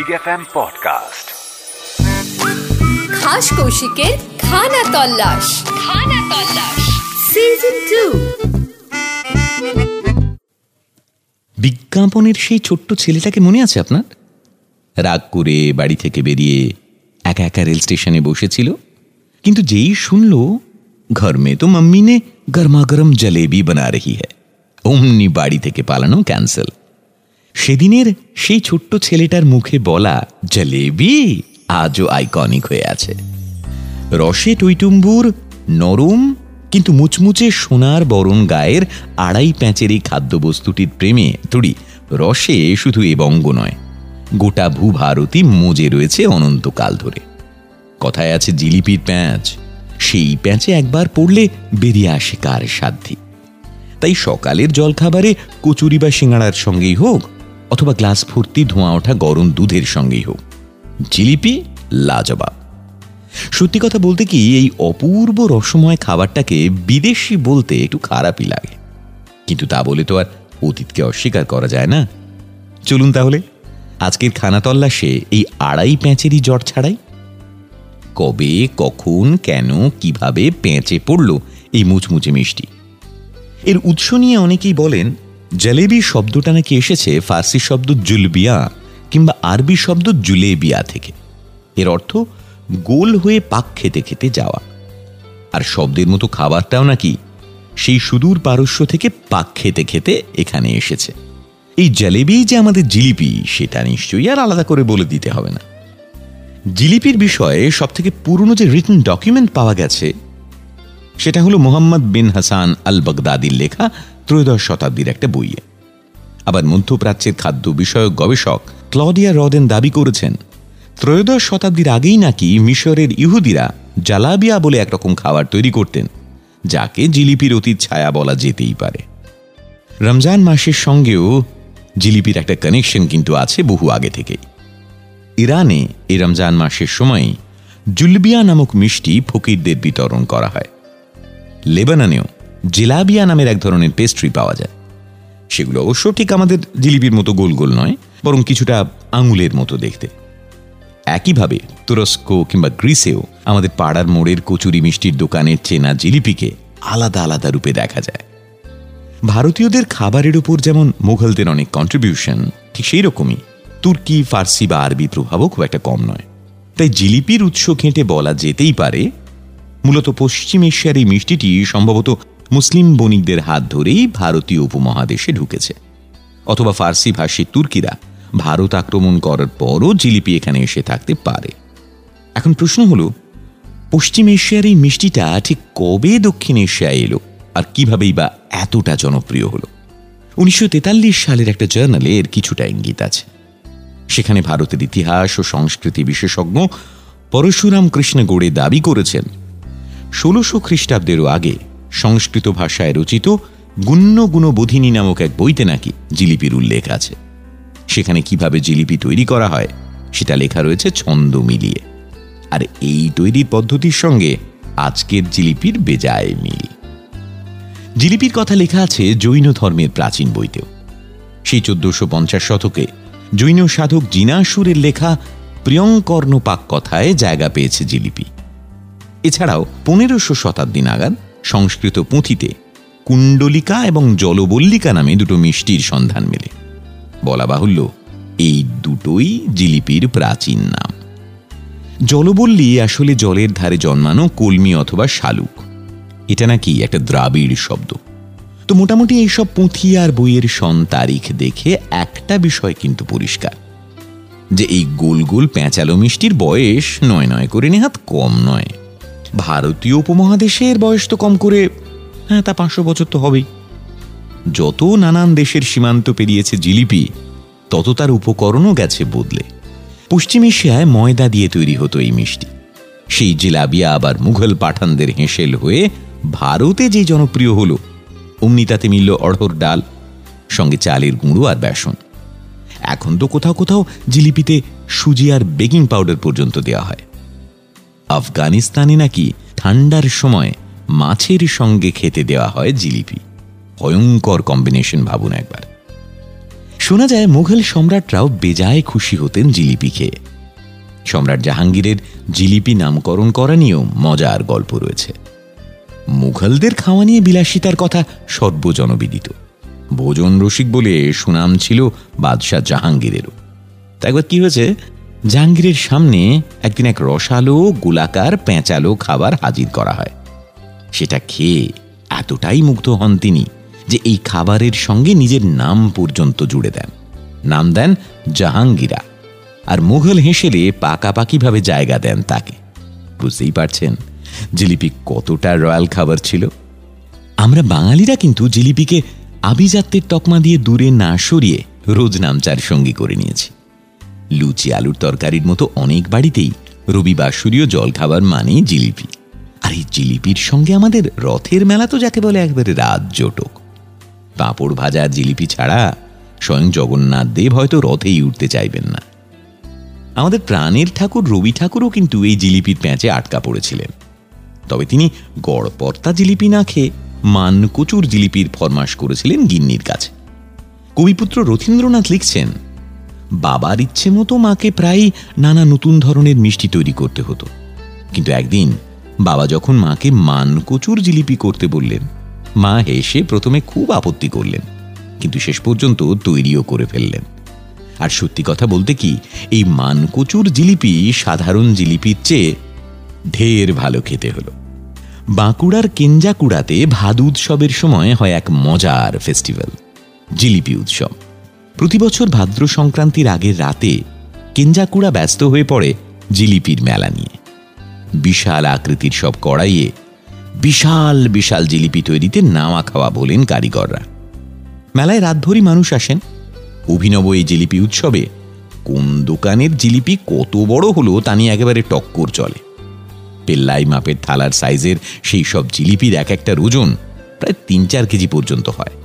Big F M podcast খাস কৌশিকের খানা তল্লাশ। খানা তল্লাশ। সিজন টু বিজ্ঞাপনের সেই ছোট্ট ছেলেটাকে মনে আছে আপনার? রাগ করে বাড়ি থেকে বেরিয়ে একা একা রেল স্টেশনে বসেছিল। কিন্তু যেই শুনল ঘর মে তো মাম্মি নে গরমা গরম জলেবি বানা রহি হ্যায়। অমনি বাড়ি থেকে পালানো ক্যান্সেল। সেদিনের সেই ছোট্ট ছেলেটার মুখে বলা জলেবি আজও আইকনিক হয়ে আছে। রসে টইটুম্বুর নরম কিন্তু মুচমুচে সোনার বরণ গায়ের আড়াই প্যাঁচের এই খাদ্যবস্তুটির প্রেমে তুড়ি রসে শুধু এ বঙ্গ নয়, গোটা ভূভারতী মজে রয়েছে অনন্তকাল ধরে। কথায় আছে জিলিপির প্যাঁচ, সেই প্যাঁচে একবার পড়লে বেরিয়ে আসে কার সাধ্যি? তাই সকালের জলখাবারে কচুরি বা সিঙ্গাড়ার সঙ্গেই হোক অথবা গ্লাস ভর্তি ধোঁয়া ওঠা, গরম দুধের সঙ্গেই হোক। জিলিপি, লাজবাব। সত্যি কথা বলতে কি, এই অপূর্ব রসময় খাবারটাকে বিদেশি বলতে একটু খারাপই লাগে। কিন্তু তা বলে তো আর অতীতকে অস্বীকার করা যায় না। চলুন তাহলে, আজকের খানা তল্লাশে এই আড়াই প্যাঁচেরই জ্বর ছাড়াই। কবে, কখন, কেন, কীভাবে পেঁচে পড়ল এই মুচমুচে মিষ্টি? এর উৎস নিয়ে অনেকেই বলেন জলেবি শব্দটা নাকি এসেছে ফার্সি শব্দ জুলবিয়া কিংবা আরবি শব্দ জুলেবিয়া থেকে। এর অর্থ গোল হয়ে পাক খেতে খেতে যাওয়া। আর শব্দের মতো খাবারটাও নাকি সেই সুদূর পারস্য থেকে পাক খেতে খেতে এখানে এসেছে। এই জলেবি যে আমাদের জিলিপি, সেটা নিশ্চয়ই আর আলাদা করে বলে দিতে হবে না। জিলিপির বিষয়ে সবথেকে পুরনো যে রিটার্ন ডকুমেন্ট পাওয়া গেছে, সেটা হলো মোহাম্মদ বিন হাসান আল বগদাদির লেখা ত্রয়োদশ শতাব্দীর একটা বইয়ে। আবার মধ্যপ্রাচ্যের খাদ্য বিষয়ক গবেষক ক্লডিয়া রদেন দাবি করেছেন, ত্রয়োদশ শতাব্দীর আগেই নাকি মিশরের ইহুদিরা জালাবিয়া বলে একরকম খাবার তৈরি করতেন, যাকে জিলিপির অতীত ছায়া বলা যেতেই পারে। রমজান মাসের সঙ্গেও জিলিপির একটা কানেকশন কিন্তু আছে বহু আগে থেকেই। ইরানে এই রমজান মাসের সময় জুলবিয়া নামক মিষ্টি ফকিরদের বিতরণ করা হয়। লেবাননেও জিলাবিয়া নামের এক ধরনের পেস্ট্রি পাওয়া যায়। সেগুলো অবশ্য ঠিক আমাদের জিলিপির মতো গোল গোল নয়, বরং কিছুটা আঙুলের মতো দেখতে। একইভাবে তুরস্ক কিংবা গ্রিসেও আমাদের পাড়ার মোড়ের কচুরি মিষ্টির দোকানের চেনা জিলিপিকে আলাদা আলাদা রূপে দেখা যায়। ভারতীয়দের খাবারের উপর যেমন মুঘলদের অনেক কন্ট্রিবিউশন ঠিক সেই রকমই তুর্কি, ফার্সি বা আরবি প্রভাবও খুব একটা কম নয়। তাই জিলিপির উৎস ঘেঁটে বলা যেতেই পারে, মূলত পশ্চিম এশিয়ার এই মিষ্টিটি সম্ভবত মুসলিম বণিকদের হাত ধরেই ভারতীয় উপমহাদেশে ঢুকেছে। অথবা ফার্সি ভাষী তুর্কিরা ভারত আক্রমণ করার পরও জিলিপি এখানে এসে থাকতে পারে। এখন প্রশ্ন হলো, পশ্চিম এশিয়ার এই মিষ্টিটা ঠিক কবে দক্ষিণ এশিয়ায় এলো? আর কিভাবেই বা এতটা জনপ্রিয় হলো? উনিশশো তেতাল্লিশ সালের একটা জার্নালে এর কিছুটা ইঙ্গিত আছে। সেখানে ভারতের ইতিহাস ও সংস্কৃতি বিশেষজ্ঞ পরশুরাম কৃষ্ণ গোড়ে দাবি করেছেন, ষোলশো খ্রিস্টাব্দেরও আগে সংস্কৃত ভাষায় রচিত গুণ্য গুণবোধিনী নামক এক বইতে নাকি জিলিপির উল্লেখ আছে। সেখানে কীভাবে জিলিপি তৈরি করা হয়, সেটা লেখা রয়েছে ছন্দ মিলিয়ে। আর এই তৈরির পদ্ধতির সঙ্গে আজকের জিলিপির বেজায় মিল। জিলিপির কথা লেখা আছে জৈন ধর্মের প্রাচীন বইতেও। সেই চোদ্দশো পঞ্চাশ শতকে জৈন সাধক জিনাসুরের লেখা প্রিয়ঙ্কর্ণ পাক কথায় জায়গা পেয়েছে জিলিপি। এছাড়াও পনেরোশো শতাব্দী নাগাদ সংস্কৃত পুঁথিতে কুণ্ডলিকা এবং জলবল্লিকা নামে দুটো মিষ্টির সন্ধান মেলে। বলা বাহুল্য, এই দুটোই জিলিপির প্রাচীন নাম। জলবল্লী আসলে জলের ধারে জন্মানো কলমি অথবা শালুক। এটা নাকি একটা দ্রাবিড় শব্দ। তো মোটামুটি এইসব পুঁথি আর বইয়ের সন তারিখ দেখে একটা বিষয় কিন্তু পরিষ্কার। যে এই গোল গোল প্যাঁচালো মিষ্টির বয়স নয় নয় করে নেহাত কম নয়। ভারতীয় উপমহাদেশের বয়স তো কম করে হ্যাঁ তা পাঁচশো বছর তো হবেই। যত নানান দেশের সীমান্ত পেরিয়েছে জিলিপি, তত তার উপকরণও গেছে বদলে। পশ্চিম এশিয়ায় ময়দা দিয়ে তৈরি হতো এই মিষ্টি। সেই জিলাবিয়া আবার মুঘল পাঠানদের হেঁসেল হয়ে ভারতে যে জনপ্রিয় হলো, অমনি তাতে মিলল অড়হর ডাল, সঙ্গে চালের গুঁড়ো আর বেসন। এখন তো কোথাও কোথাও জিলিপিতে সুজি আর বেকিং পাউডার পর্যন্ত দেওয়া হয়। আফগানিস্তানে নাকি ঠান্ডার সময় মাছের সঙ্গে খেতে দেওয়া হয় জিলিপি? ভয়ঙ্কর কম্বিনেশন ভাবুন একবার। শোনা যায় মুঘল সম্রাটরাও বেজায় খুশি হতেন জিলিপি খেয়ে। সম্রাট জাহাঙ্গীরের জিলিপি নামকরণ করা নিয়েও মজার গল্প রয়েছে। মুঘলদের খাওয়া নিয়ে বিলাসিতার কথা সর্বজনবিদিত। ভোজন রসিক বলে সুনাম ছিল বাদশাহ জাহাঙ্গীরেরও। তা একবার কি হয়েছে? জাহাঙ্গীরের সামনে একদিন এক রসালো, গোলাকার, পেঁচালো খাবার হাজির করা হয়। সেটা খেয়ে এতটাই মুগ্ধ হন তিনি যে এই খাবারের সঙ্গে নিজের নাম পর্যন্ত জুড়ে দেন। নাম দেন জাহাঙ্গীরা। আর মুঘল হেসেলে পাকাপাকিভাবে জায়গা দেন তাকে। বুঝতেই পারছেন জিলিপি কতটা রয়্যাল খাবার ছিল। আমরা বাঙালিরা কিন্তু জিলিপিকে আভিজাত্যের তকমা দিয়ে দূরে না সরিয়ে রোজ নামচার সঙ্গী করে নিয়েছি। লুচি, আলুর তরকারির মতো অনেক বাড়িতেই রবিবাসরীয় জলখাবার মানেই জিলিপি। আর এই জিলিপির সঙ্গে আমাদের রথের মেলা তো যাকে বলে একবারে রাত জোটক। পাঁপড় ভাজা, জিলিপি ছাড়া স্বয়ং জগন্নাথ দেব হয়তো রথেই উঠতে চাইবেন না। আমাদের প্রাণের ঠাকুর, রবি ঠাকুরও কিন্তু এই জিলিপির প্যাঁচে আটকা পড়েছিলেন। তবে তিনি গড়পর্তা জিলিপি না খেয়ে মানকচুর জিলিপির ফরমাস করেছিলেন গিন্নির কাছে। কবিপুত্র রথীন্দ্রনাথ লিখছেন বাবার ইচ্ছে মতো মাকে প্রায় নানা নতুন ধরনের মিষ্টি তৈরি করতে হতো। কিন্তু একদিন বাবা যখন মাকে মানকচুর জিলিপি করতে বললেন, মা হেসে প্রথমে খুব আপত্তি করলেন, কিন্তু শেষ পর্যন্ত তৈরিও করে ফেললেন। আর সত্যি কথা বলতে কি, এই মানকচুর জিলিপি সাধারণ জিলিপির চেয়ে ঢের ভালো খেতে হলো। বাঁকুড়ার কেঞ্জাকুড়াতে ভাদ উৎসবের সময় হয় এক মজার ফেস্টিভ্যাল, জিলিপি উৎসব। প্রতি বছর ভাদ্র সংক্রান্তির আগের রাতে কেঞ্জাকুড়া ব্যস্ত হয়ে পড়ে জিলিপির মেলা নিয়ে। বিশাল আকৃতির সব কড়াইয়ে বিশাল বিশাল জিলিপি তৈরিতে নাওয়া খাওয়া বলেন কারিগররা। মেলায় রাতভরি মানুষ আসেন। অভিনব এই জিলিপি উৎসবে কোন দোকানের জিলিপি কত বড় হলো তা নিয়ে একেবারে টক্কর চলে। পেল্লাই মাপের থালার সাইজের সেই সব জিলিপির এক একটা ওজন প্রায় তিন চার কেজি পর্যন্ত হয়।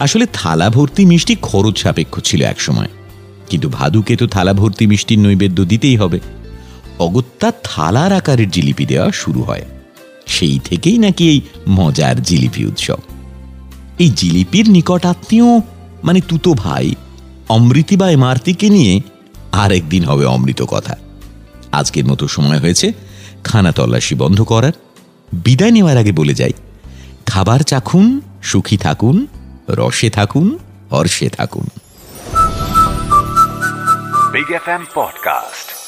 আসলে থালা ভর্তি মিষ্টি খরচ সাপেক্ষ ছিল একসময়। কিন্তু ভাদুকে তো থালা ভর্তি মিষ্টির নৈবেদ্য দিতেই হবে। অগত্যা থালার আকারের জিলিপি দেওয়া শুরু হয়। সেই থেকেই নাকি এই মজার জিলিপি উৎসব। এই জিলিপির নিকট আত্মীয় মানে তুতো ভাই, অমৃতি বা এমার্তিকে নিয়ে আর একদিন হবে অমৃত কথা। আজকের মতো সময় হয়েছে, খানা তল্লাশি বন্ধ করার। বিদায় নেওয়ার আগে বলে যাই, খাবার চাখুন, সুখী থাকুন রসে থাকুন হর্ষে থাকুন Big FM Podcast.